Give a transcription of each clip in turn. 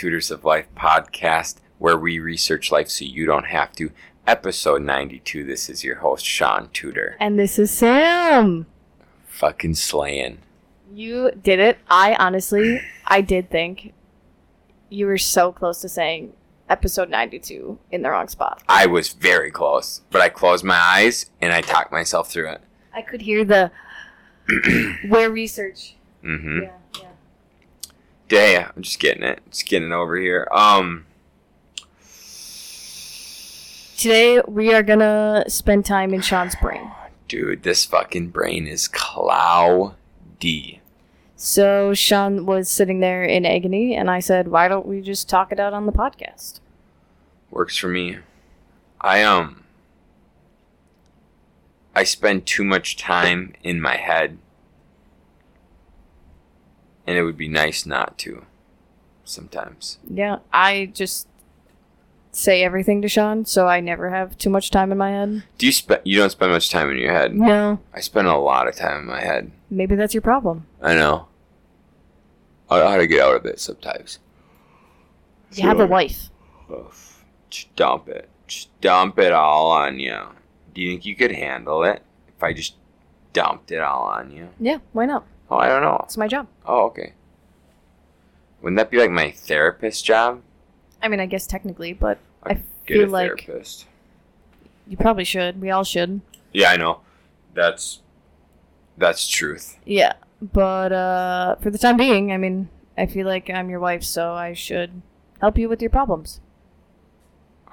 Tutors of Life podcast, where we research life so you don't have to. Episode 92. This is your host, Shaun Tudor. And this is Sam. Fucking slaying. You did it. I honestly, I did think you were so close to saying episode 92 in the wrong spot. I was very close, but I closed my eyes and I talked myself through it. I could hear the where research. Mm-hmm. Yeah, Yeah, I'm just getting it. Just getting it over here. Um, Today we are gonna spend time in Shaun's brain. dude, this fucking brain is cloudy. So Shaun was sitting there in agony, and I said, "Why don't we just talk it out on the podcast?" Works for me. I um I spend too much time in my head. And it would be nice not to sometimes. Yeah, I just say everything to Shaun, so I never have too much time in my head. Do you spend you don't spend much time in your head? No, I spend a lot of time in my head. maybe that's your problem. I know. I know how to get out of it sometimes. You have a wife. Oof. Just dump it. Just dump it all on you. Do you think you could handle it if I just dumped it all on you? Yeah, why not? Oh, I don't know. It's my job. Oh, okay. Wouldn't that be like my therapist job? I mean, I guess technically, but I I feel a like therapist. you probably should. We all should. Yeah, I know. That's that's truth. Yeah, but uh, for the time being, I mean, I feel like I'm your wife, so I should help you with your problems.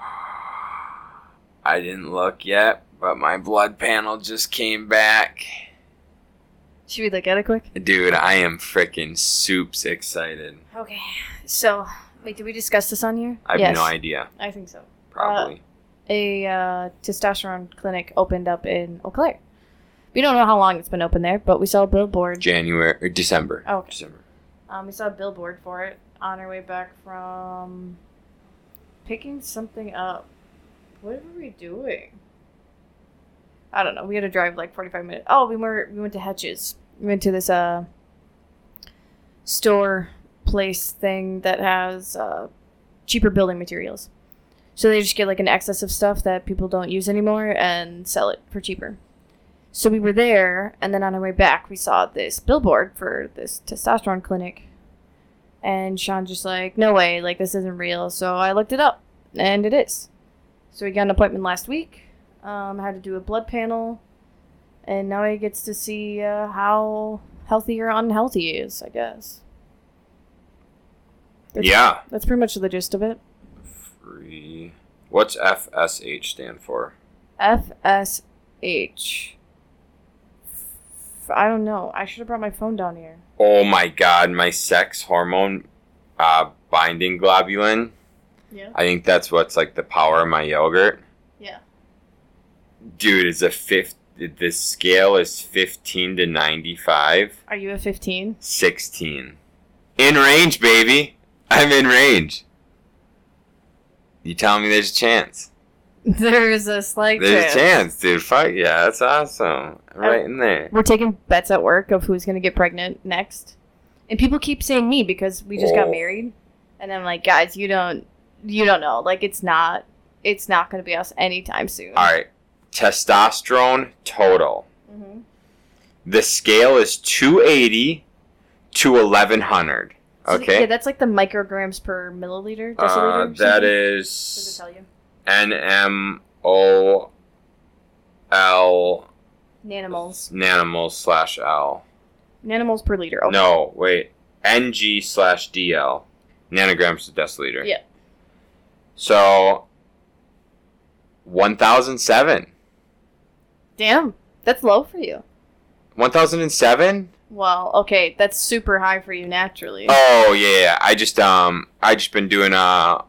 I didn't look yet, but my blood panel just came back. Should we look at it quick? Dude, I am freaking soups excited. Okay. So, wait, did we discuss this on here? I have yes, no idea. I think so. Probably. A uh, testosterone clinic opened up in Eau Claire. We don't know how long it's been open there, but we saw a billboard. January or December. Oh, okay. December. Um, we saw a billboard for it on our way back from picking something up. What were we doing? I don't know. We had to drive like forty five minutes. Oh, we were we went to Hetches. We went to this uh store place thing that has uh, cheaper building materials. So they just get like an excess of stuff that people don't use anymore and sell it for cheaper. So we were there, and then on our way back, we saw this billboard for this testosterone clinic. And Shaun just like, no way, like this isn't real. So I looked it up, and it is. So we got an appointment last week. Um, had to do a blood panel, and now he gets to see uh, how healthy or unhealthy he is. I guess. That's, Yeah. That's pretty much the gist of it. Free. What's FSH stand for? FSH. F- I don't know. I should have brought my phone down here. Oh my god, my sex hormone uh, binding globulin. Yeah. I think that's what's like the power of my yogurt. Yeah. Dude, it's a fifth. The scale is 15 to 95. Are you a 15? 16. In range, baby. I'm in range. You telling me there's a chance? There's a slight There's chance. a chance, dude. Fuck yeah, that's awesome. Right in there. We're taking bets at work of who's gonna get pregnant next, and people keep saying me because we just got Oh. married, and I'm like, guys, you don't, you don't know. Like, it's not, it's not gonna be us anytime soon. All right. Testosterone total. Mm-hmm. The scale is 280 to 1100. Okay. yeah, that's like the micrograms per milliliter. uh, that is Does it tell you? NMOL Nanomoles. nanomoles slash L. Nanomoles per liter. Okay. No, wait. NG slash DL. Nanograms to deciliter. Yeah. So, 1007. Damn, that's low for you. 1007? Well, okay, that's super high for you naturally. Oh, yeah. I just, um, I just been doing, uh,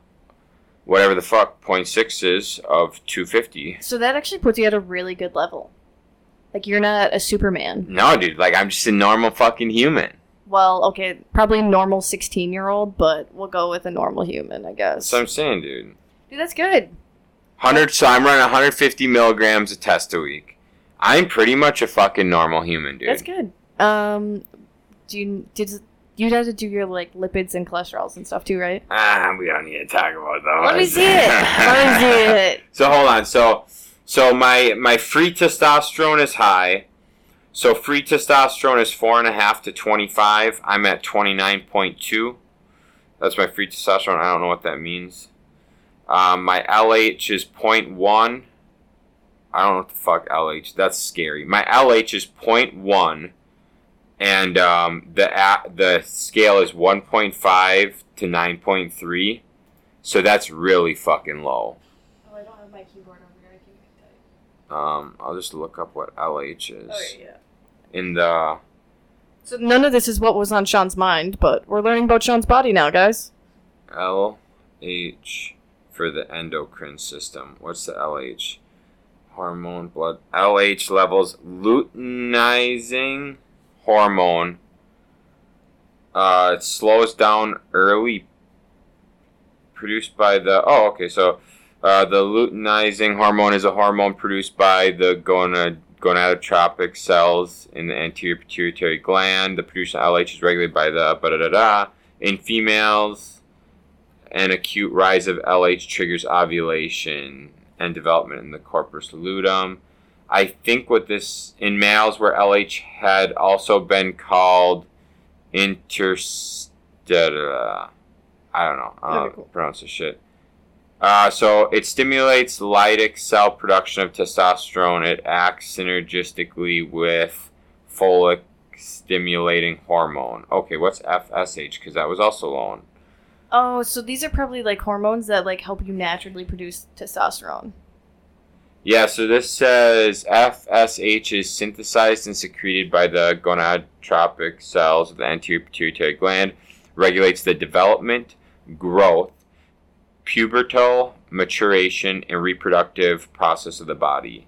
whatever the fuck, 0.6 is of 250. So that actually puts you at a really good level. Like you're not a Superman. No, dude, like, I'm just a normal fucking human. Well, okay, probably a normal 16 year old, but we'll go with a normal human, I guess. That's what I'm saying, dude. Dude, that's good. 100, so I'm running 150 milligrams of test a week. I'm pretty much a fucking normal human, dude. That's good. Um, do you did you'd have to do your like lipids and cholesterols and stuff too, right? Ah, we don't need to talk about those. Let me see it. Let me see it. So hold on. So so my my free testosterone is high. So free testosterone is four and a half to twenty five. I'm at twenty nine point two. That's my free testosterone. I don't know what that means. Um, my LH is 0.1. I don't know what the fuck LH. That's scary. My LH is 0.1, and um, the a- the scale is 1.5 to 9.3. So that's really fucking low. Oh, I don't have my keyboard over here. I can Um, I'll just look up what LH is Oh yeah. in the. So none of this is what was on Shaun's mind, but we're learning about Shaun's body now, guys. LH for the endocrine system. What's the LH? Hormone blood. LH levels luteinizing hormone. Uh, it slows down early. Produced by the. Oh, okay. So, uh, the luteinizing hormone is a hormone produced by the gonad, gonadotropic cells in the anterior pituitary gland. The production of LH is regulated by the. In females, an acute rise of LH triggers ovulation and development in the corpus luteum. I think what this in males where LH had also been called interstitial. I don't know. I don't know how Okay, to cool. pronounce this shit. Uh, so it stimulates Leydig cell production of testosterone. It acts synergistically with follicle stimulating hormone. Okay, what's FSH? Because that was also low. Oh, so these are probably like hormones that like help you naturally produce testosterone. Yeah, so this says FSH is synthesized and secreted by the gonadotropic cells of the anterior pituitary gland, regulates the development, growth, pubertal maturation, and reproductive process of the body.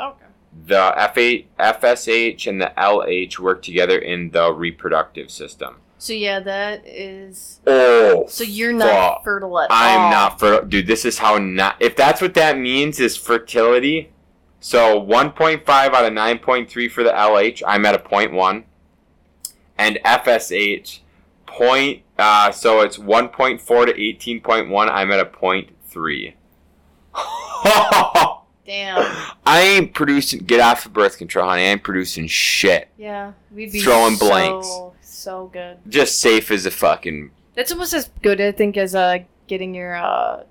Okay. The FSH and the LH work together in the reproductive system. So yeah, that is. Oh, So you're not fuck. fertile at I all. am not for dude. This is how not. If that's what that means is fertility. So 1.5 out of 9.3 for the LH. I'm at a 0.1, and FSH point. Uh, so it's 1.4 to 18.1. I'm at a 0.3. Damn. I ain't producing. Get off of birth control, honey. I ain't producing shit. Yeah, we'd be Throwing so, blanks. So good. Just safe as a fucking. That's almost as good, I think, as uh getting your uh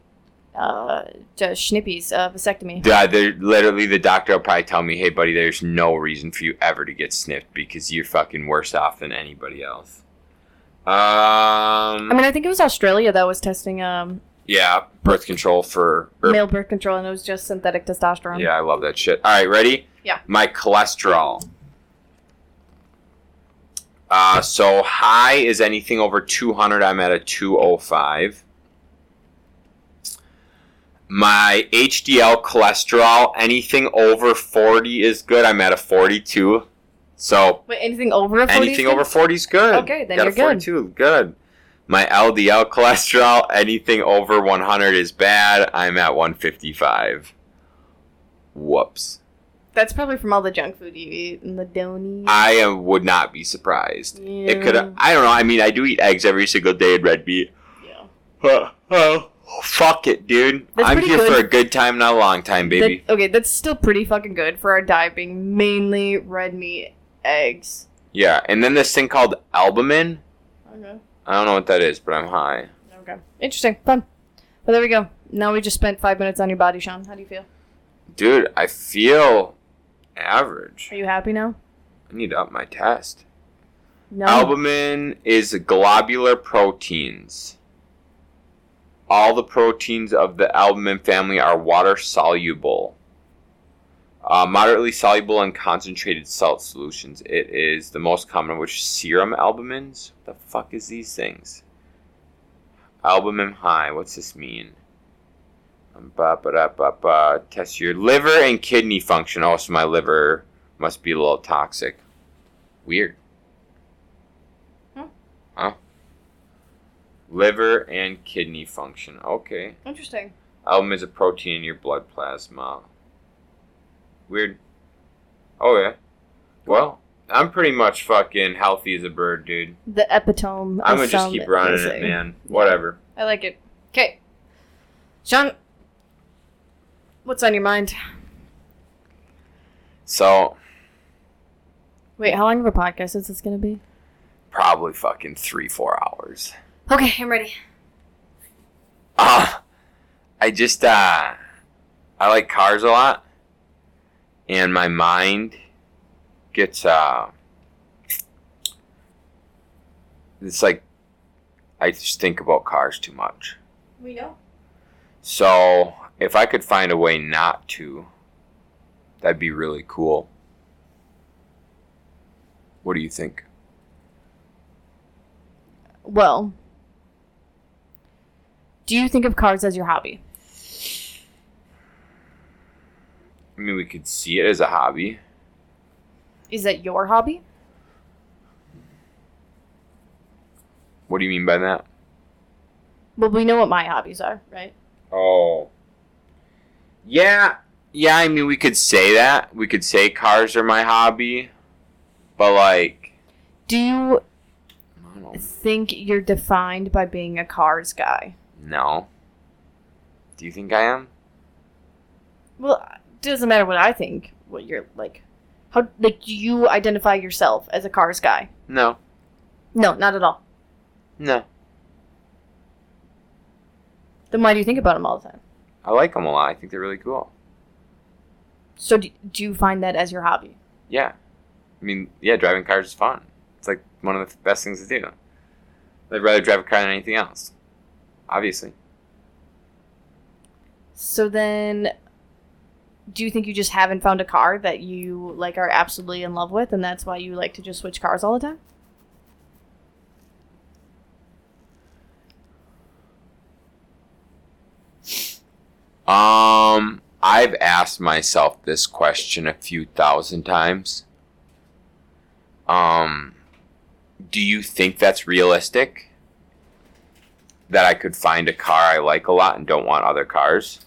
uh just schnippies uh vasectomy. Yeah, they're literally the doctor will probably tell me, "Hey, buddy, there's no reason for you ever to get snipped because you're fucking worse off than anybody else." Um, I mean, I think it was Australia that was testing um yeah, birth control for. or- male birth control, and it was just synthetic testosterone. yeah, I love that shit. All right, ready? Yeah. My cholesterol. Uh, so high is anything over 200. I'm at a 205. My HDL cholesterol, anything over 40 is good. I'm at a 42. So Wait, anything over a 40? anything over 40 is good. Okay, then Got you're a good. 42, good. My LDL cholesterol, anything over 100 is bad. I'm at 155. Whoops. That's probably from all the junk food you eat and the donies. I uh, would not be surprised. It could. I don't know. I mean, I do eat eggs every single day and red meat. yeah. Uh, uh, fuck it, dude. That's I'm here good. for a good time, not a long time, baby. That- okay, that's still pretty fucking good for our diet being mainly red meat, eggs. yeah, and then this thing called albumin. Okay. I don't know what that is, but I'm high. Okay. Interesting. Fun. But there we go. Now we just spent five minutes on your body, Shaun. How do you feel? Dude, I feel average. Are you happy now? I need to up my test. No. Albumin is globular proteins. All the proteins of the albumin family are water soluble. Uh, moderately soluble in concentrated salt solutions. It is the most common of which serum albumins. What the fuck is these things? Albumin high. What's this mean? Ba, ba, da, ba, ba. Test your liver and kidney function. Also, my liver must be a little toxic. Weird. Hmm. Huh? Liver and kidney function. Okay. Interesting. Albumin is a protein in your blood plasma. Weird. Oh yeah. Well, I'm pretty much fucking healthy as a bird, dude. The epitome. I'm gonna just keep running amazing. it, man. Whatever. I like it. Okay. Shaun, what's on your mind? So Wait, how long of a podcast is this going to be? probably fucking three, four hours. Okay, I'm ready. Ah, I just uh, I like cars a lot, and my mind gets uh, it's like I just think about cars too much. We know. So if I could find a way not to, that'd be really cool. What do you think? Well, do you think of cars as your hobby? I mean, we could see it as a hobby. Is that your hobby? What do you mean by that? Well, we know what my hobbies are, right? Oh. Yeah. Yeah, I mean, we could say that. We could say cars are my hobby. But, like, Do you I don't know. think you're defined by being a cars guy? No. Do you think I am? Well, it doesn't matter what I think. What you're like, how like do you identify yourself as a cars guy? No. No, not at all. No. Then why do you think about them all the time? I like them a lot. I think they're really cool. So do, do you find that as your hobby? Yeah. I mean, yeah, driving cars is fun. It's like one of the best things to do. I'd rather drive a car than anything else. Obviously. So then, do you think you just haven't found a car that you like are absolutely in love with, and that's why you like to just switch cars all the time? Um, I've asked myself this question a few thousand times. Um, do you think that's realistic? That I could find a car I like a lot and don't want other cars?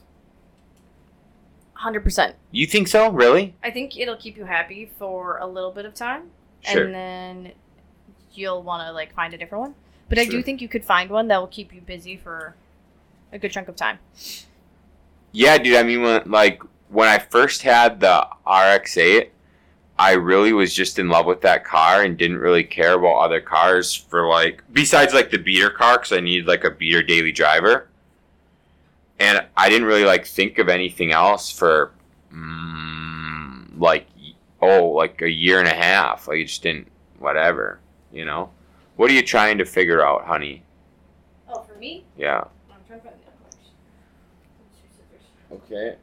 Hundred percent. You think so? Really? I think it'll keep you happy for a little bit of time, Sure. and then you'll want to like find a different one. But I do think you could find one that will keep you busy for a good chunk of time. Yeah, dude. I mean, when, like when I first had the RX-8, I really was just in love with that car and didn't really care about other cars for like besides like the beater car because I needed like a beater daily driver, and I didn't really like think of anything else for mm, like oh like a year and a half. Like it just didn't whatever, you know. What are you trying to figure out, honey? Oh, for me, Yeah. I'm trying to find the Okay.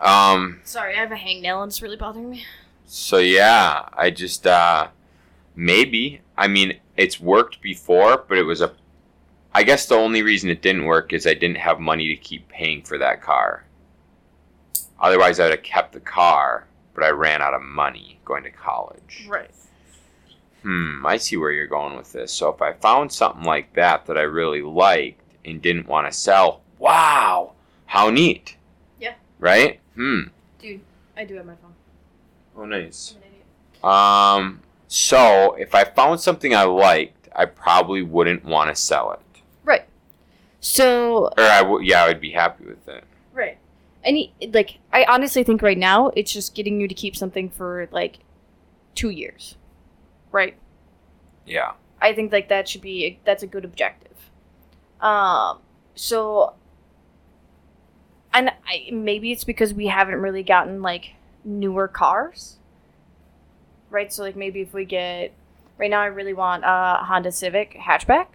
Um. Sorry, I have a hangnail and it's really bothering me. So yeah, I just uh maybe. I mean, it's worked before, but it was a I guess the only reason it didn't work is I didn't have money to keep paying for that car. Otherwise, I would have kept the car, but I ran out of money going to college. Right. Hmm, I see where you're going with this. So if I found something like that that I really liked and didn't want to sell, wow, how neat. Yeah. Right? Hmm. Dude, I do have my phone. Oh, nice. I'm an idiot. Um, so if I found something I liked, I probably wouldn't want to sell it. Right. So Or I would, yeah, I would be happy with it. Right. Any like I honestly think right now it's just getting you to keep something for like two years. Right. Yeah. I think like that should be that's a good objective. Um so and I maybe it's because we haven't really gotten like newer cars. Right? So like maybe if we get right now I really want a Honda Civic hatchback.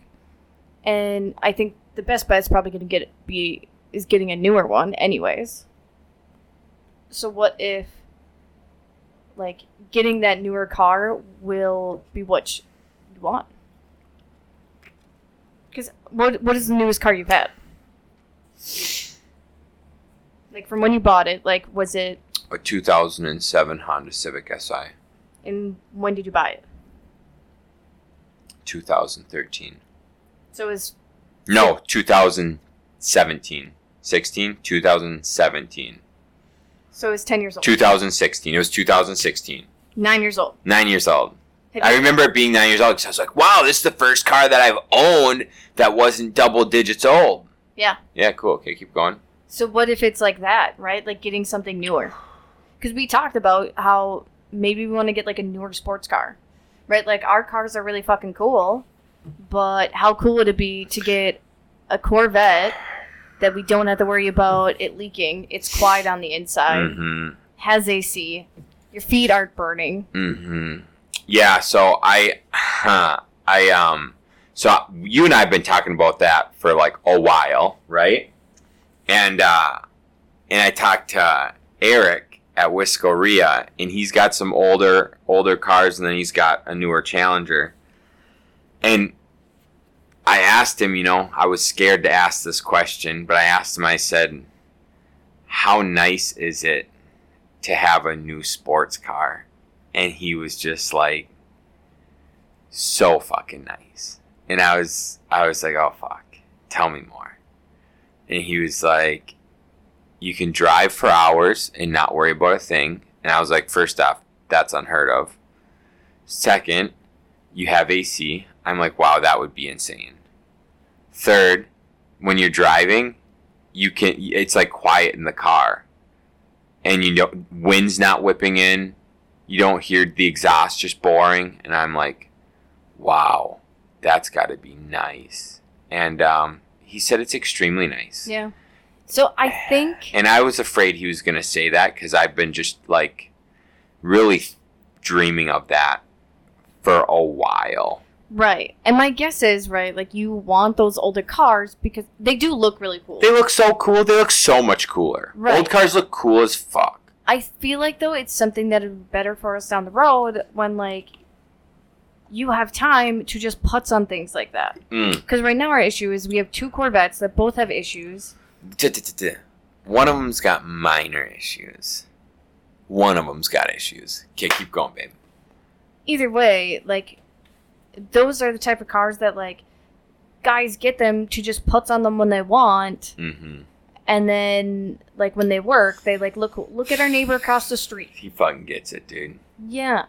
And I think the best bet is probably going to get be is getting a newer one anyways. So what if like getting that newer car will be what you want? Cuz what what is the newest car you've had? Like from when you bought it, like was it A 2007 Honda Civic Si. and when did you buy it? 2013. So it was No, 2017. 16? 2017. so it was 10 years old. 2016. It was 2016. Nine years old. Nine years old. I remember it being nine years old because I was like, wow, this is the first car that I've owned that wasn't double digits old. Yeah. Yeah, cool. Okay, keep going. So what if it's like that, right? Like getting something newer. Because we talked about how maybe we want to get like a newer sports car, right? Like our cars are really fucking cool, but how cool would it be to get a Corvette that we don't have to worry about it leaking? It's quiet on the inside, Mm-hmm. has AC, your feet aren't burning. Mm-hmm. Yeah, so I, I, um, so you and I have been talking about that for like a while, right? And, uh, and I talked to Eric at Wiscoria, and he's got some older, older cars, and then he's got a newer Challenger. And I asked him, you know, I was scared to ask this question, but I asked him, I said, how nice is it to have a new sports car? And he was just like, so fucking nice. And I was, I was like, oh fuck, tell me more. And he was like, you can drive for hours and not worry about a thing. And I was like, first off, that's unheard of. Second, you have AC. I'm like, wow, that would be insane. Third, when you're driving, you can it's like quiet in the car. And you know wind's not whipping in. You don't hear the exhaust just boring and I'm like, wow, that's got to be nice. And um, he said it's extremely nice. Yeah. So I think And I was afraid he was going to say that because I've been just like really dreaming of that for a while. right. And my guess is, right, like you want those older cars because they do look really cool. They look so cool. They look so much cooler. Right. Old cars look cool as fuck. I feel like though it's something that would be better for us down the road when like you have time to just putz on things like that. Mm. Because right now our issue is we have two Corvettes that both have issues. One of them's got minor issues. One of them's got issues. Okay, keep going, babe. Either way, like those are the type of cars that like guys get them to just putz on them when they want, Mm-hmm. and then like when they work, they like look look at our neighbor across the street. He fucking gets it, dude. Yeah,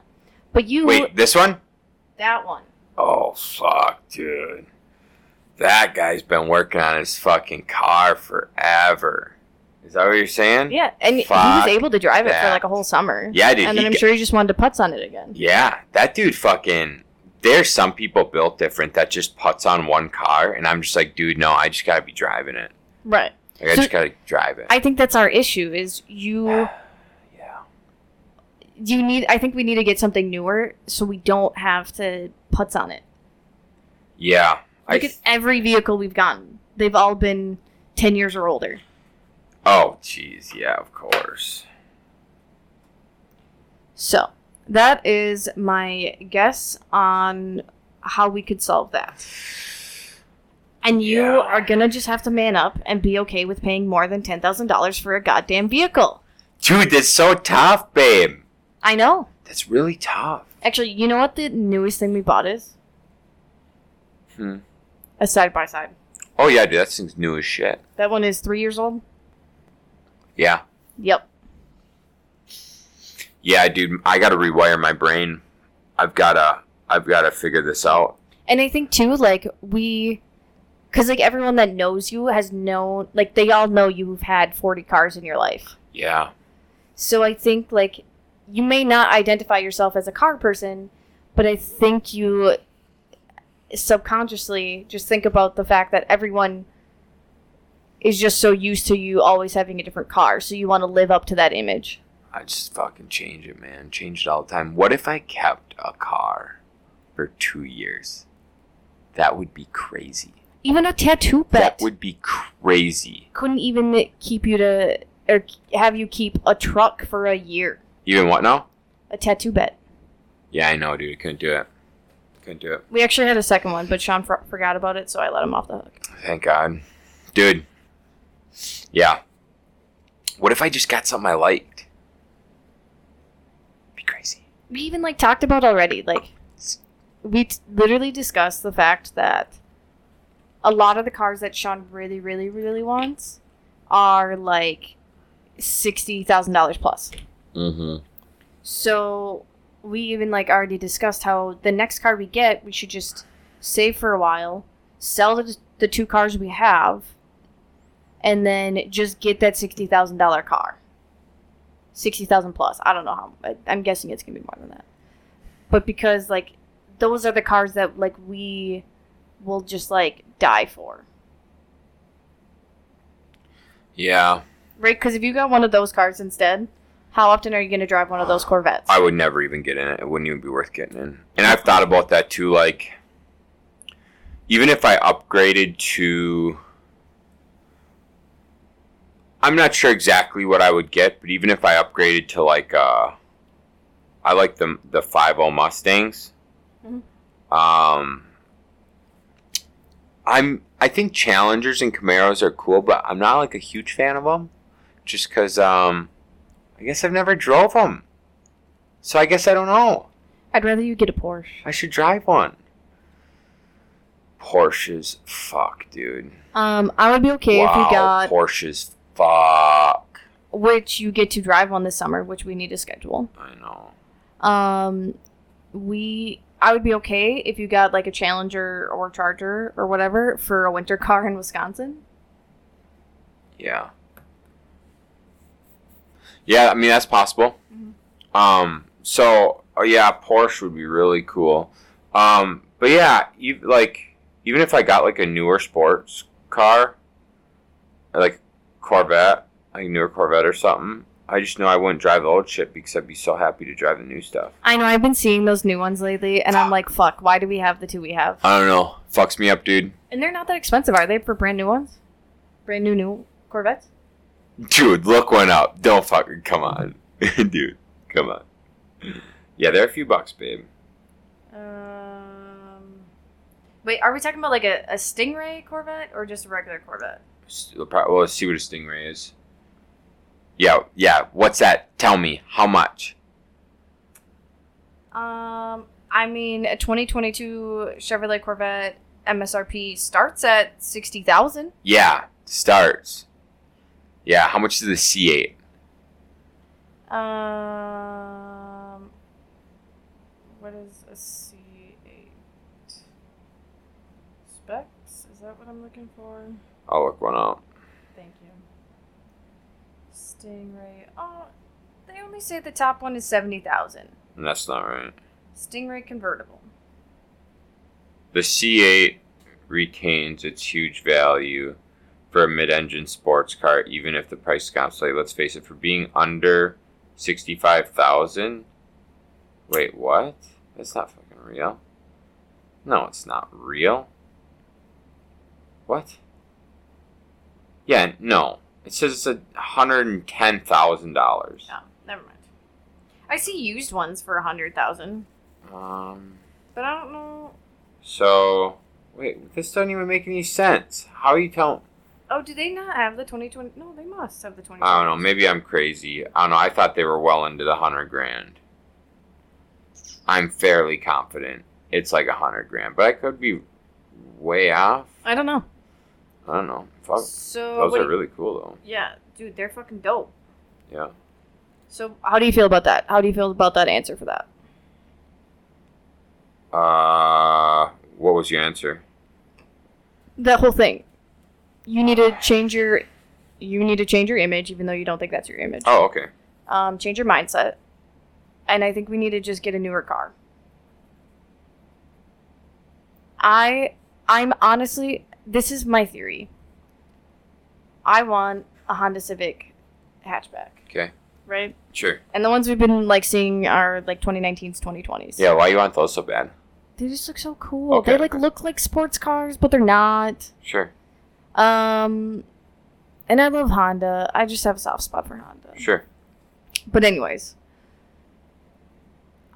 but you Wait, this one? That one. Oh, fuck, dude. That guy's been working on his fucking car forever. Is that what you're saying? Yeah, and he was able to drive it for like a whole summer. Yeah, dude. and then I'm g- sure he just wanted to putz on it again. Yeah, that dude fucking. There's some people built different that just puts on one car, and I'm just like, dude, no, I just gotta be driving it. Right. Like, I just gotta drive it. I think that's our issue. Is you. you need? I think we need to get something newer so we don't have to putz on it. Yeah. I, Look at every vehicle we've gotten. They've all been ten years or older. oh, jeez. Yeah, of course. So that is my guess on how we could solve that. And you Yeah. are gonna just have to man up and be okay with paying more than ten thousand dollars for a goddamn vehicle. Dude, that's so tough, babe. I know. That's really tough. Actually, you know what the newest thing we bought is? Hmm. A side by side. Oh, yeah, dude, that thing's new as shit. That one is three years old. Yeah. Yep. Yeah, dude, I gotta rewire my brain. I've gotta, I've gotta figure this out. And I think too, like we, because like everyone that knows you has known, like they all know you've had forty cars in your life. Yeah. So I think like you may not identify yourself as a car person, but I think you subconsciously just think about the fact that everyone is just so used to you always having a different car, so you want to live up to that image. I just fucking change it, man. Change it all the time. What if I kept a car for two years? That would be crazy. Even a tattoo bet That would be crazy. couldn't even keep you to or have you keep a truck for a year. Even what now? A tattoo bet. Yeah, I know, dude. Couldn't do it. Couldn't do it. We actually had a second one, but Shaun for- forgot about it, so I let him off the hook. Thank God. Dude. Yeah. What if I just got something I liked? Be crazy. we even like talked about already like we t- literally discussed the fact that a lot of the cars that Shaun really really really wants are like $60,000 plus. Mm-hmm. So we even like already discussed how the next car we get, we should just save for a while, sell the, the two cars we have, and then just get that sixty thousand dollar car. Sixty thousand plus. I don't know how. I- I'm guessing it's gonna be more than that. But because like those are the cars that like we will just like die for, Yeah, right? Because if you got one of those cars instead, how often are you gonna drive one of those Corvettes? I would never even get in it. It wouldn't even be worth getting in. And I've thought about that too. Like, even if I upgraded to, I'm not sure exactly what I would get, but even if I upgraded to like, uh, I like the the 50 Mustangs. Mhm. Um, I'm I think Challengers and Camaros are cool, but I'm not like a huge fan of them, just because um, I guess I've never drove them. So I guess I don't know. I'd rather you get a Porsche. I should drive one. Porsches, fuck, dude. Um, I would be okay wow, if you got Porsches, fuck. which you get to drive one this summer, which we need to schedule. I know. Um, we I would be okay if you got like a Challenger or Charger or whatever for a winter car in Wisconsin. Yeah. Yeah, I mean that's possible. Mhm. Um. So, oh yeah, Porsche would be really cool. Um. But yeah, you like even if I got like a newer sports car, like Corvette, like a newer Corvette or something, I just know I wouldn't drive the old shit because I'd be so happy to drive the new stuff. I know I've been seeing those new ones lately, and I'm like, fuck, why do we have the two we have? I don't know. Fucks me up, dude. And they're not that expensive, are they, for brand new ones? Brand new new Corvettes? Dude, look one up. Don't fucking come on, dude. Come on. Yeah, they're a few bucks, babe. Um, wait, are we talking about like a, a Stingray Corvette or just a regular Corvette? Well, let's see what a Stingray is. Yeah, yeah. What's that? Tell me how much. Um, I mean, a 2022 Chevrolet Corvette MSRP starts at 60,000. Yeah, starts. Yeah, how much is the C8? Um, what is a C8? Specs? Is that what I'm looking for? I'll look one up. Thank you. Stingray. Oh, they only say the top one is 70,000. And that's not right. Stingray convertible. The C8 retains its huge value for a mid-engine sports car, even if the price drops slightly. Let's face it, for being under sixty-five thousand. Wait, what? That's not fucking real. No, it's not real. What? Yeah, no. It says it's a hundred and ten thousand dollars. Oh, never mind. I see used ones for a 100,000, Um. but I don't know. So wait, this doesn't even make any sense. How are you telling? Oh, do they not have the 2020? No, they must have the 2020. I don't know. Maybe I'm crazy. I don't know. I thought they were well into the hundred grand. I'm fairly confident it's like a hundred grand, but I could be way off. I don't know. I don't know. Fuck, So, those are really cool though. yeah, dude, they're fucking dope. Yeah. So, how do you feel about that? How do you feel about that answer for that? Uh, what was your answer? That whole thing. You need to change your you need to change your image even though you don't think that's your image. Oh, okay. Um change your mindset. And I think we need to just get a newer car. I I'm honestly this is my theory. I want a Honda Civic hatchback, Okay. right? Sure. And the ones we've been like seeing are like 2019s, 2020s. Yeah. Why you want those so bad? They just look so cool. Okay, They like look like sports cars, but they're not. Sure. Um, and I love Honda. I just have a soft spot for Honda. Sure. But anyways,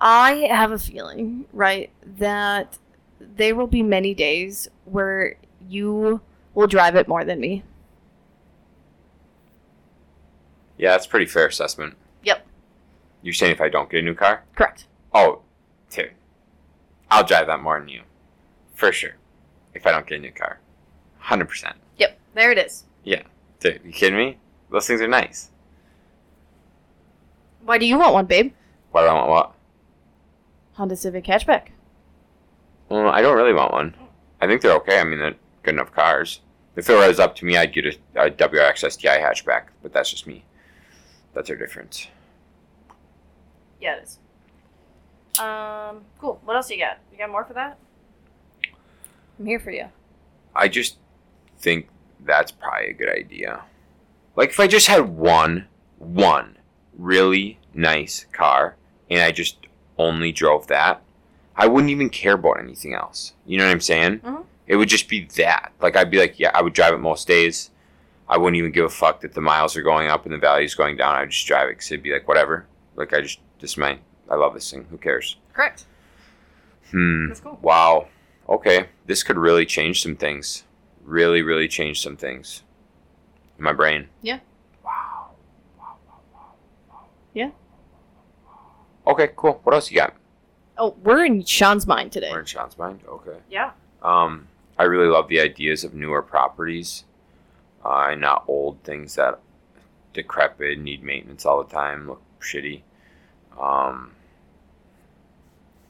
I have a feeling, right, that there will be many days where you will drive it more than me. Yeah, that's a pretty fair assessment. Yep. You're saying if I don't get a new car? Correct. Oh, dude. I'll drive that more than you. For sure. If I don't get a new car. 100%. There it is. Yeah. Dude, you kidding me? Those things are nice. Why do you want one, babe? Why do I want what? Honda Civic hatchback. Well, I don't really want one. I think they're okay. I mean, they're good enough cars. If it was up to me, I'd get a, a WRX STI hatchback, but that's just me. That's our difference. Yeah, it is. Um, cool. What else you got? You got more for that? I'm here for you. I just think that's probably a good idea. Like if I just had one, one really nice car, and I just only drove that, I wouldn't even care about anything else. You know what I'm saying? Mhm. It would just be that. Like I'd be like, yeah, I would drive it most days. I wouldn't even give a fuck that the miles are going up and the value's going down. I'd just drive it because it'd be like whatever. Like I just, this is my, I love this thing. Who cares? Correct. Hmm. That's cool. Wow. Okay. This could really change some things. Really, really change some things. In my brain. Yeah. Wow. Wow, wow, wow, wow. Yeah. Okay, cool. What else you got? Oh, we're in Shaun's mind today. We're in Shaun's mind. Okay. Yeah. Um, I really love the ideas of newer properties, uh, and not old things that decrepit, need maintenance all the time, look shitty. Um,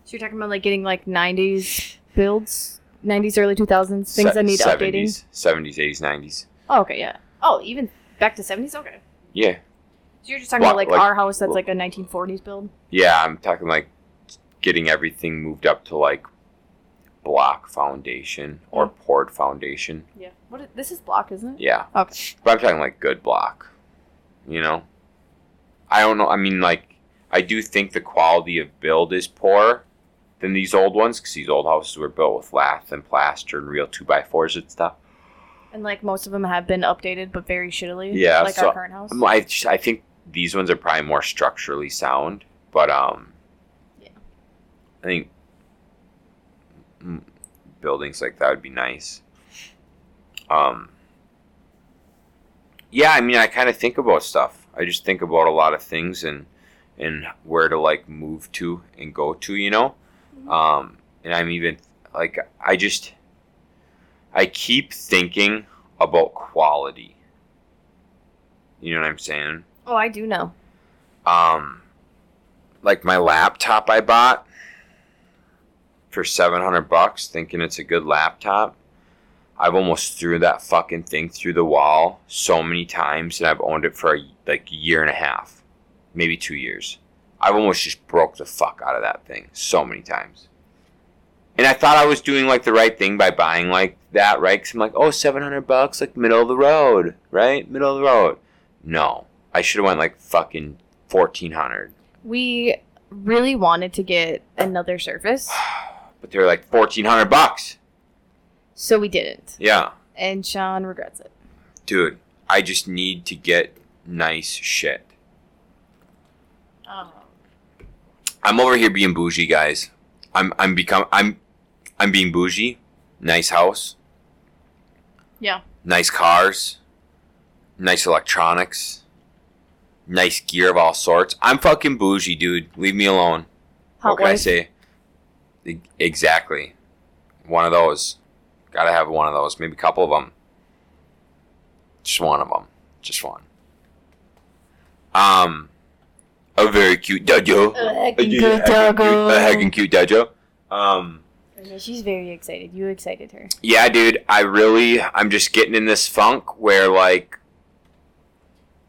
So you're talking about like getting like 90s builds, 90s, early 2000s, things that need updating. 70s, 70s, 80s, 90s. Oh, okay, yeah. Oh, even back to 70s? Okay. Yeah. So you're just talking Well, about like, like- our house that's like a 1940s build? Yeah, I'm talking like getting everything moved up to like block foundation or poured foundation. Yeah. What? Is, this is block, isn't it? Yeah, Okay. but I'm talking like good block. You know, I don't know. I mean, like I do think the quality of build is poor than these old ones because these old houses were built with lath and plaster and real two by fours and stuff. And like most of them have been updated, but very shittily. Yeah, Like so our current house. I just- I think these ones are probably more structurally sound, but um, Yeah. I think buildings like that would be nice. Um, yeah, I mean, I kind of think about stuff. I just think about a lot of things and and where to like move to and go to, you know. Um, and I'm even like I just I keep thinking about quality. You know what I'm saying? Oh, I do know. Um, like my laptop I bought for 700 bucks, thinking it's a good laptop. I've almost threw that fucking thing through the wall so many times, and I've owned it for like a year and a half, maybe two years. I've almost just broke the fuck out of that thing so many times. And I thought I was doing like the right thing by buying like that, right? Because I'm like, oh, 700 bucks, like middle of the road, right? Middle of the road. No, I should have went like fucking 1400. We really wanted to get another Surface, But they're like 1400 bucks. so we didn't. Yeah. And Shaun regrets it. Dude, I just need to get nice shit. Oh. I'm over here being bougie, guys. I'm I'm become I'm I'm being bougie. Nice house. Yeah. Nice cars. Nice electronics. Nice gear of all sorts. I'm fucking bougie, dude. Leave me alone. Hot what can I say? E- Exactly. One of those. Gotta have one of those. Maybe a couple of them. Just one of them. Just one. Um, a very cute dojo. A heckin' cute- good a heckin' cute- doggo. A heckin' cute dojo. Um, She's very excited. You excited her. yeah, dude. I really, I'm just getting in this funk where like,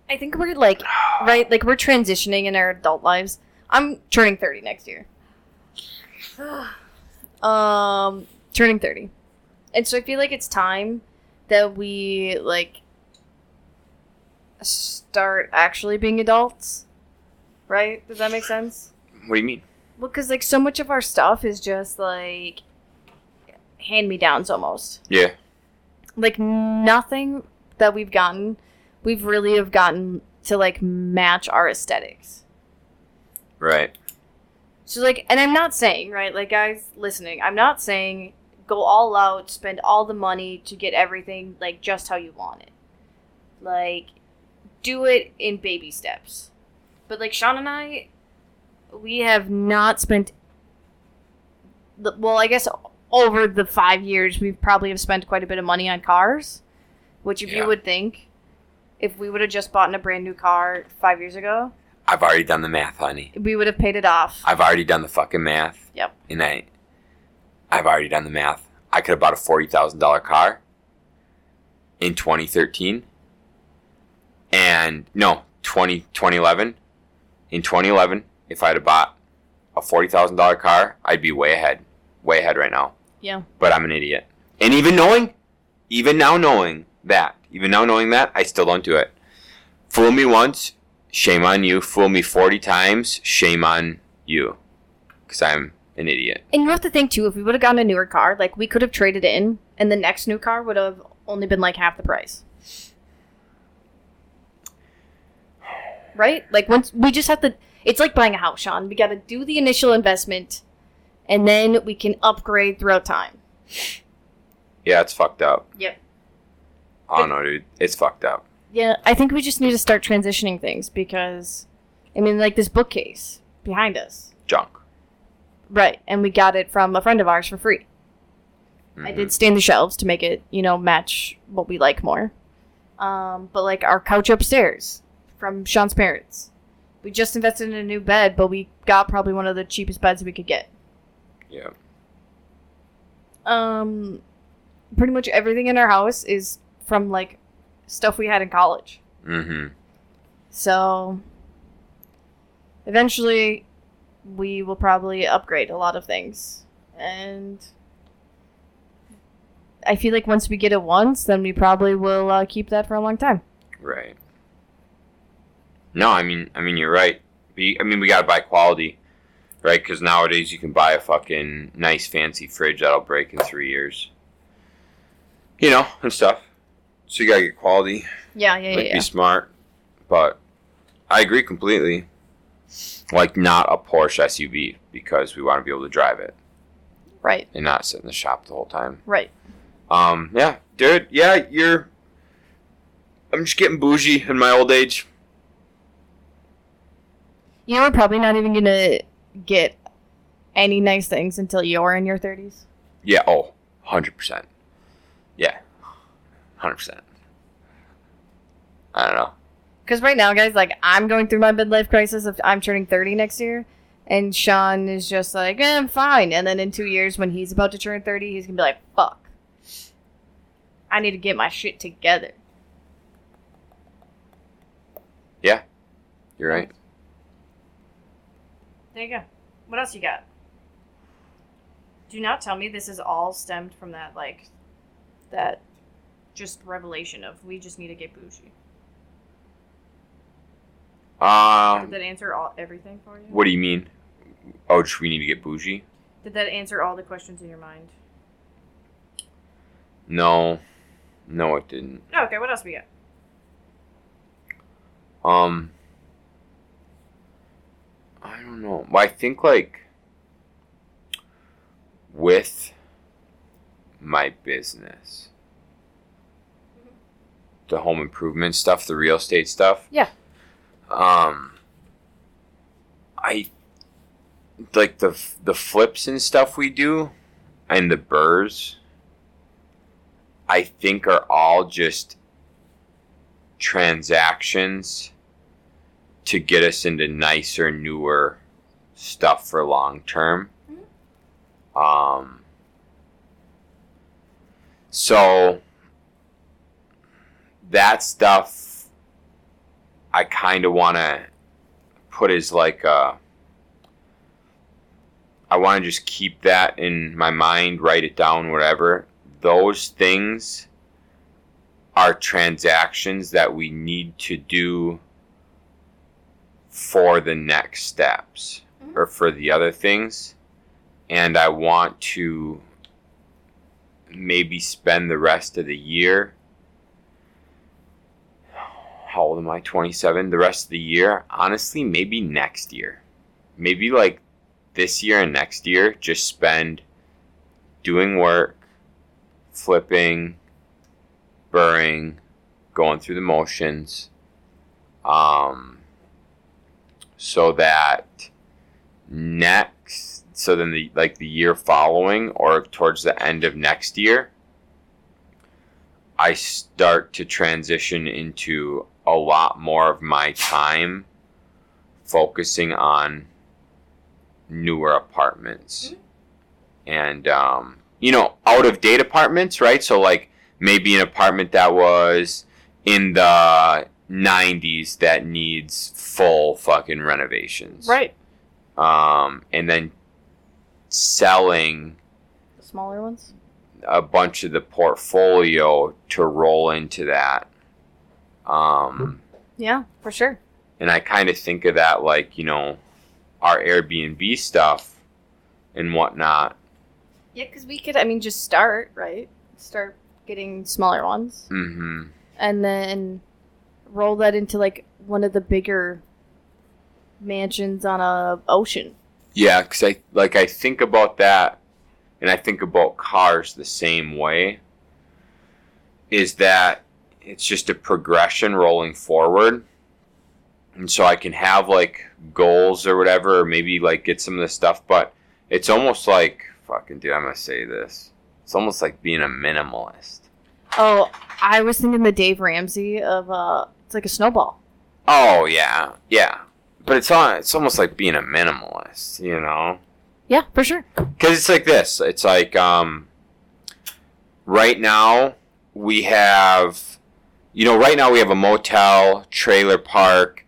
I think we're like, right, like we're transitioning in our adult lives. I'm turning 30 next year. um, turning 30. And so I feel like it's time that we like start actually being adults. Right? Does that make sense? what do you mean? Well, because like so much of our stuff is just like hand me downs almost. Yeah. Like nothing that we've gotten, we've really have gotten to like match our aesthetics. Right. So like, and I'm not saying right, like guys listening, I'm not saying go all out, spend all the money to get everything like just how you want it. Like, do it in baby steps. But like Shaun and I, we have not spent. The, well, I guess over the five years, we probably have spent quite a bit of money on cars, which if Yeah. you would think, if we would have just bought a brand new car five years ago, I've already done the math, honey. we would have paid it off. I've already done the fucking math. Yep. And I, I've already done the math. I could have bought a forty thousand dollar car. In 2013. And no, 20, 2011. In 2011, if I'd have bought a forty thousand dollar car, I'd be way ahead, way ahead right now. Yeah. But I'm an idiot. And even knowing, even now knowing that, even now knowing that, I still don't do it. Fool me once, shame on you. Fool me 40 times, shame on you. Because I'm an idiot. And you have to think too, if we would have gotten a newer car, like we could have traded in, and the next new car would have only been like half the price. Right? Like once we just have to. It's like buying a house, Shaun. We got to do the initial investment, and then we can upgrade throughout time. Yeah, it's fucked up. Yep. I don't know, dude. It's fucked up. Yeah, I think we just need to start transitioning things because, I mean, like this bookcase behind us, Junk. right? And we got it from a friend of ours for free. I Mhm. did stain the shelves to make it, you know, match what we like more. Um, but like our couch upstairs from Shaun's parents, we just invested in a new bed, but we got probably one of the cheapest beds we could get. Yeah. Um, pretty much everything in our house is from like stuff we had in college. Mm-hmm. So eventually we will probably upgrade a lot of things. And I feel like once we get it once, then we probably will uh, keep that for a long time. Right. No, I mean, I mean, you're right. We, I mean, we gotta buy quality, right? Because nowadays you can buy a fucking nice, fancy fridge that'll break in three years. You know, and stuff. So you gotta get quality. Yeah, yeah, like, yeah. be smart. But I agree completely. Like, not a Porsche SUV because we want to be able to drive it Right, and not sit in the shop the whole time. right. Um, yeah, dude, yeah, you're. I'm just getting bougie in my old age. You know, we're probably not even gonna get any nice things until you're in your 30s. Yeah, oh, 100%. Yeah, 100%. I don't know. Because right now, guys, like, I'm going through my midlife crisis of I'm turning 30 next year. And Shaun is just like, eh, I'm fine. And then in two years, when he's about to turn 30, he's to be like, fuck. I need to get my shit together. Yeah, you're right. There you go. What else you got? Do not tell me this is all stemmed from that, like, that just revelation of we just need to get bougie. Did Um, that answer all everything for you? what do you mean? Oh, just we need to get bougie? Did that answer all the questions in your mind? No, no, it didn't. Okay, what else we got? Um, I don't know. I think like with my business, the home improvement stuff, the real estate stuff. Yeah. Um, I like the the flips and stuff we do, and the burrs. I think are all just transactions to get us into nicer, newer stuff for long term. Um, so that stuff I kind of want to put as like a. I want to just keep that in my mind, write it down, whatever. Those things are transactions that we need to do for the next steps Mhm. or for the other things. And I want to maybe spend the rest of the year. How old am I? 27. The rest of the year, honestly, maybe next year. Maybe like this year and next year, just spend doing work, flipping, burring, going through the motions, um, so that next, so then the like the year following or towards the end of next year, I start to transition into a lot more of my time focusing on newer apartments. And um, you know out of date apartments right? So like maybe an apartment that was in the 90s that needs full fucking renovations Right. um, and then selling The smaller ones. a bunch of the portfolio to roll into that um, Yeah, for sure. and I kind of think of that like you know our Airbnb stuff and whatnot. Yeah, because we could. I mean, just start right. Start getting smaller ones, Mm-hmm. and then roll that into like one of the bigger mansions on a ocean. Yeah, because I like I think about that, and I think about cars the same way. Is that it's just a progression rolling forward, and so I can have like goals or whatever, or maybe like get some of this stuff, but it's almost like fucking dude. I'm gonna say this. It's almost like being a minimalist. Oh, I was thinking the Dave Ramsey of uh, it's like a snowball. Oh yeah, yeah. But it's on. It's almost like being a minimalist, you know. Yeah, for sure. Because it's like this. It's like um. Right now we have, you know, right now we have a motel, trailer park,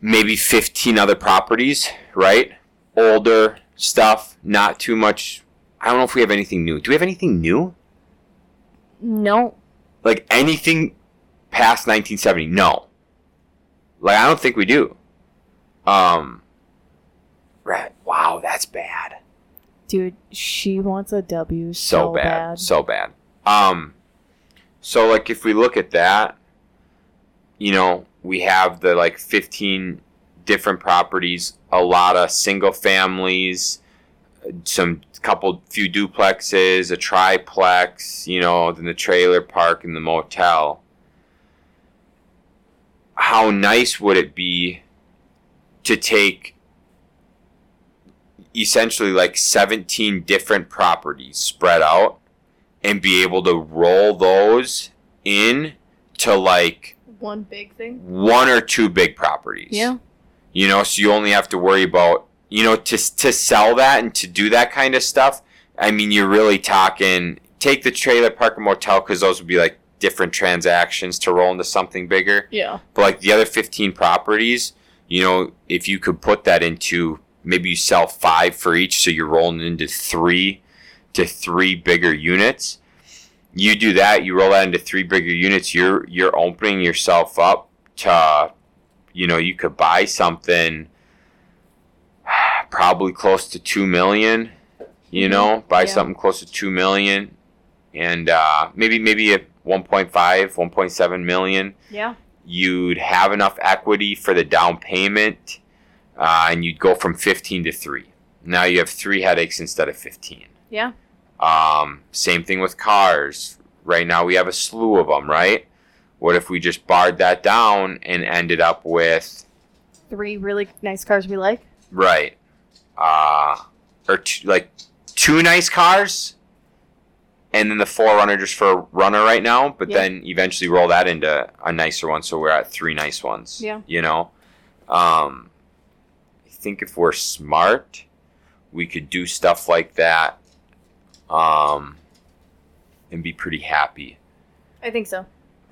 maybe fifteen other properties. Right, older stuff, not too much. I don't know if we have anything new. Do we have anything new? No, Like anything past 1970? No. Like I don't think we do. Um. Right. Wow, that's bad. dude, she wants a W So, so, bad. bad. So bad. Um. So like if we look at that, you know, we have the like 15 different properties, a lot of single families, some couple few duplexes, a triplex, you know, then the trailer park and the motel. How nice would it be to take essentially like 17 different properties spread out and be able to roll those in to like One big thing. one or two big properties. Yeah. You know, so you only have to worry about, you know, to to sell that and to do that kind of stuff. I mean, you're really talking. Take the trailer park and motel because those would be like different transactions to roll into something bigger. Yeah. But like the other 15 properties, you know, if you could put that into maybe you sell five for each, so you're rolling into three to three bigger units. You do that, you roll that into three bigger units. You're you're opening yourself up to, you know, you could buy something probably close to two million. You know, buy Yeah. something close to two million, and uh, maybe maybe a 1.5, 1.7 million Yeah. you'd have enough equity for the down payment, uh, and you'd go from 15 to 3. Now you have three headaches instead of 15. Yeah. Um, same thing with cars. Right now we have a slew of them, right? What if we just barred that down and ended up with, Three really nice cars we like. right, uh, or two, like two nice cars, and then the 4Runner just for a runner right now, but Yeah. then eventually roll that into a nicer one, so we're at three nice ones. Yeah. You know, um, I think if we're smart, we could do stuff like that, um, and be pretty happy. I think so.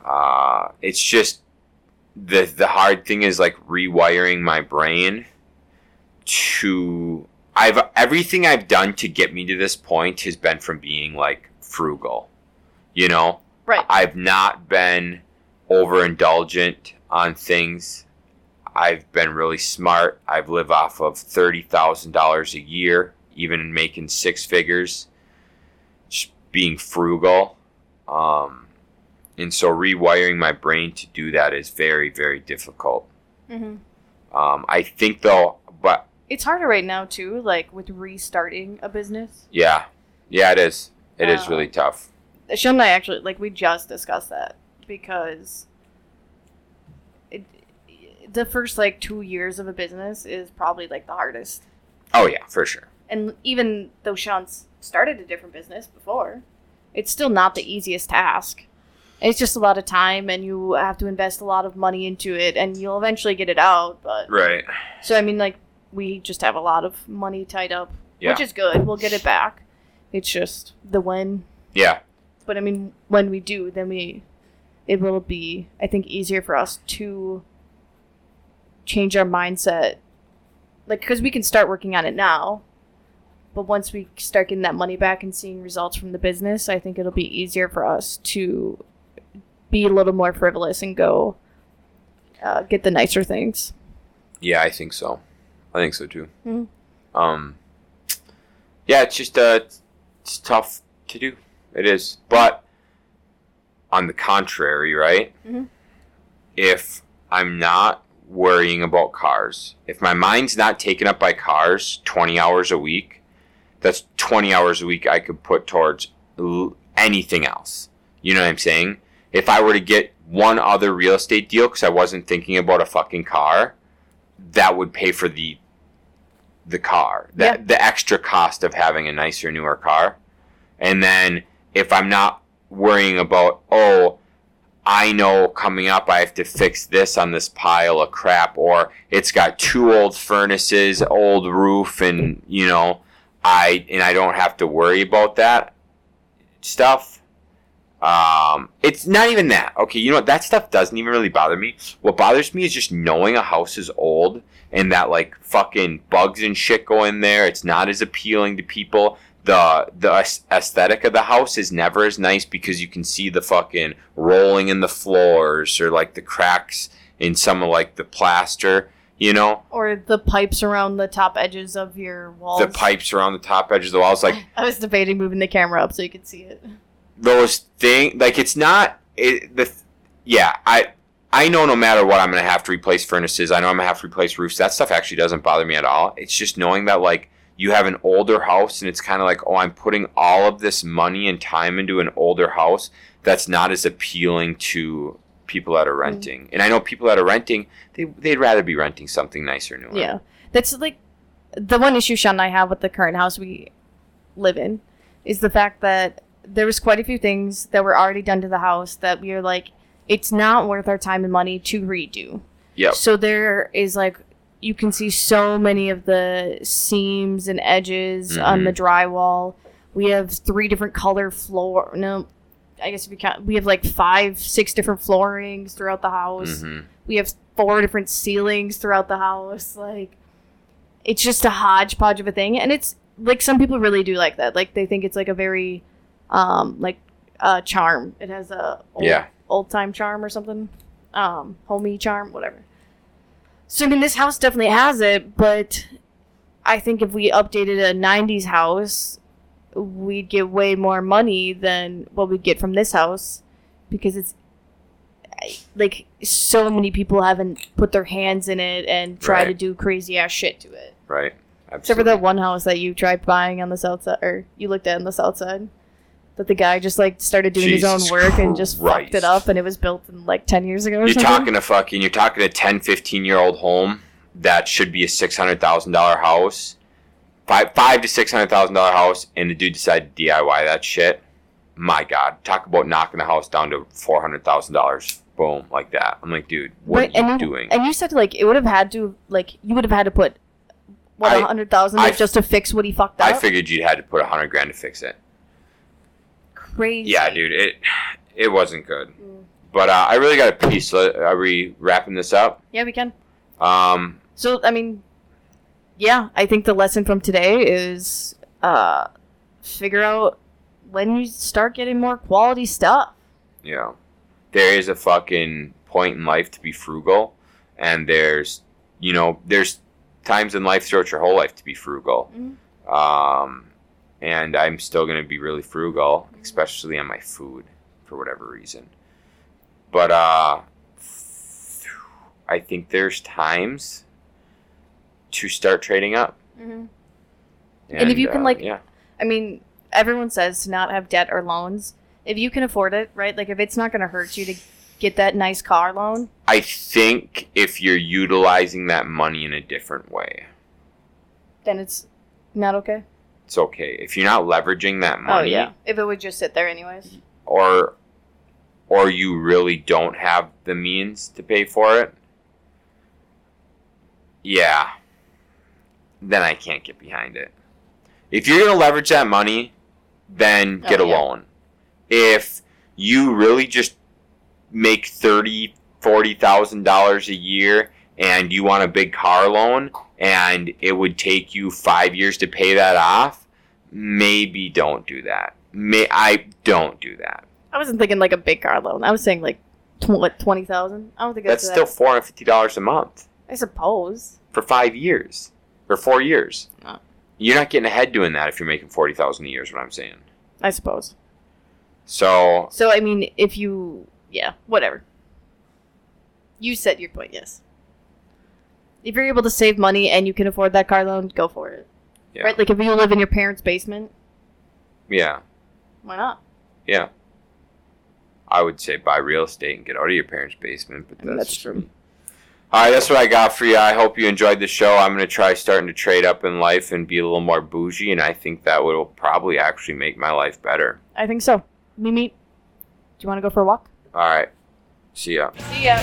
Uh, it's just the the hard thing is like rewiring my brain to I've everything I've done to get me to this point has been from being like frugal. You know? Right. I've not been overindulgent on things. I've been really smart. I've lived off of thirty thousand dollars a year, even making six figures. Just being frugal. Um, and so rewiring my brain to do that is very, very difficult. hmm Um, I think though, but It's harder right now too, like with restarting a business. yeah, yeah, it is. It is Uh, really tough. Shaun and I actually like we just discussed that because it, the first like two years of a business is probably like the hardest. Oh yeah, for sure. And even though Shaun's started a different business before, it's still not the easiest task. It's just a lot of time, and you have to invest a lot of money into it, and you'll eventually get it out. But Right. so I mean, like we just have a lot of money tied up, Yeah. which is good. We'll get it back. It's just the when. Yeah. But I mean, when we do, then we, it will be, I think, easier for us to change our mindset. Like, because we can start working on it now, but once we start getting that money back and seeing results from the business, I think it'll be easier for us to be a little more frivolous and go uh, get the nicer things. Yeah, I think so. I think so too. Mhm. Um, yeah, it's just uh, it's tough to do. It is, but on the contrary, right? Mhm. If I'm not worrying about cars, if my mind's not taken up by cars, twenty hours a week, that's twenty hours a week I could put towards anything else. You know what I'm saying? If I were to get one other real estate deal because I wasn't thinking about a fucking car, that would pay for the the car, the, Yeah. the extra cost of having a nicer, newer car. And then if I'm not worrying about, oh, I know coming up I have to fix this on this pile of crap, or it's got two old furnaces, old roof, and you know, I and I don't have to worry about that stuff. Um, it's not even that. Okay, you know what? That stuff doesn't even really bother me. What bothers me is just knowing a house is old and that like fucking bugs and shit go in there. It's not as appealing to people. The the aesthetic of the house is never as nice because you can see the fucking rolling in the floors or like the cracks in some of like the plaster. You know, Or the pipes around the top edges of your walls. the pipes around the top edges of the walls. Like I was debating moving the camera up so you could see it. Those thing like it's not it, the yeah i i know no matter what i'm gonna have to replace furnaces. I know i'm gonna have to replace roofs. That stuff actually doesn't bother me at all. It's just knowing that like you have an older house and it's kind of like oh i'm putting all of this money and time into an older house that's not as appealing to people that are mm-hmm. renting. And i know people that are renting they, they'd rather be renting something nicer newer. Yeah. That's like the one issue Shaun and I have with the current house we live in is the fact that there was quite a few things that were already done to the house that we are like, it's not worth our time and money to redo. Yep. So there is like you can see so many of the seams and edges on Mhm. the drywall. We have three different color floor. No, I guess if you count, we have like five, six different floorings throughout the house hmm we have four different ceilings throughout the house like it's just a hodgepodge of a thing and it's like some people really do like that like they think it's like a very um like uh charm. It has a old, Yeah. old time charm or something. Um homey charm whatever. So i mean this house definitely has it but i think if we updated a 90s house we'd get way more money than what we'd get from this house because it's like so many people haven't put their hands in it and try to do crazy ass shit to it. right. Except for that one house that you tried buying on the south side, or you looked at on the south side, that the guy just like started doing his own work and just fucked it up, and it was built in like ten years ago. Or You're something. talking a fucking. You're talking a 10, 15 year old home that should be a six hundred thousand dollar house, five five to six hundred thousand dollar house, and the dude decided to DIY that shit. My God, talk about knocking the house down to four hundred thousand dollars. Boom, like that. I'm like, dude, what Right, are you doing? And you said like it would have had to like you would have had to put what a hundred thousand just to fix what he fucked up. I figured you had to put a hundred grand to fix it. Crazy. Yeah, dude, it it wasn't good. Mm. But uh, I really got a piece. Are we wrapping this up? Yeah, we can. Um, So I mean, yeah, I think the lesson from today is uh, figure out when you start getting more quality stuff. Yeah, there is a fucking point in life to be frugal, and there's, you know, there's times in life throughout your whole life to be frugal. Mhm. Um, and I'm still gonna be really frugal, especially on my food, for whatever reason. But uh, I think there's times to start trading up. Mm-hmm. And if you can, uh, like- yeah, I mean, everyone says to not have debt or loans. If you can afford it, right? Like if it's not going to hurt you to get that nice car loan, I think if you're utilizing that money in a different way. then it's not okay. It's okay if you're not leveraging that oh, money Oh yeah, if it would just sit there anyways. or or you really don't have the means to pay for it, yeah, then I can't get behind it. If you're going to leverage that money, then oh, get Oh, a yeah. loan. If you really just make thirty, forty thousand dollars a year and you want a big car loan and it would take you five years to pay that off, maybe don't do that. May I don't do that. I wasn't thinking like a big car loan. I was saying like tw- what twenty thousand. I don't think That's that's, still that. four hundred fifty dollars a month I suppose. for five years or four years. Oh. You're not getting ahead doing that if you're making forty thousand a year. Is what I'm saying. I suppose. So So I mean, if you yeah, whatever. You said your point. Yes. If you're able to save money and you can afford that car loan, go for it. Yeah, Right? Like if you live in your parents' basement, yeah, why not? yeah. I would say buy real estate and get out of your parents' basement, but I mean, that's, that's true. All right, that's what I got for you. I hope you enjoyed the show. I'm gonna try starting to trade up in life and be a little more bougie, and I think that will probably actually make my life better. I think so. Mimi, do you want to go for a walk? All right, see ya. See ya.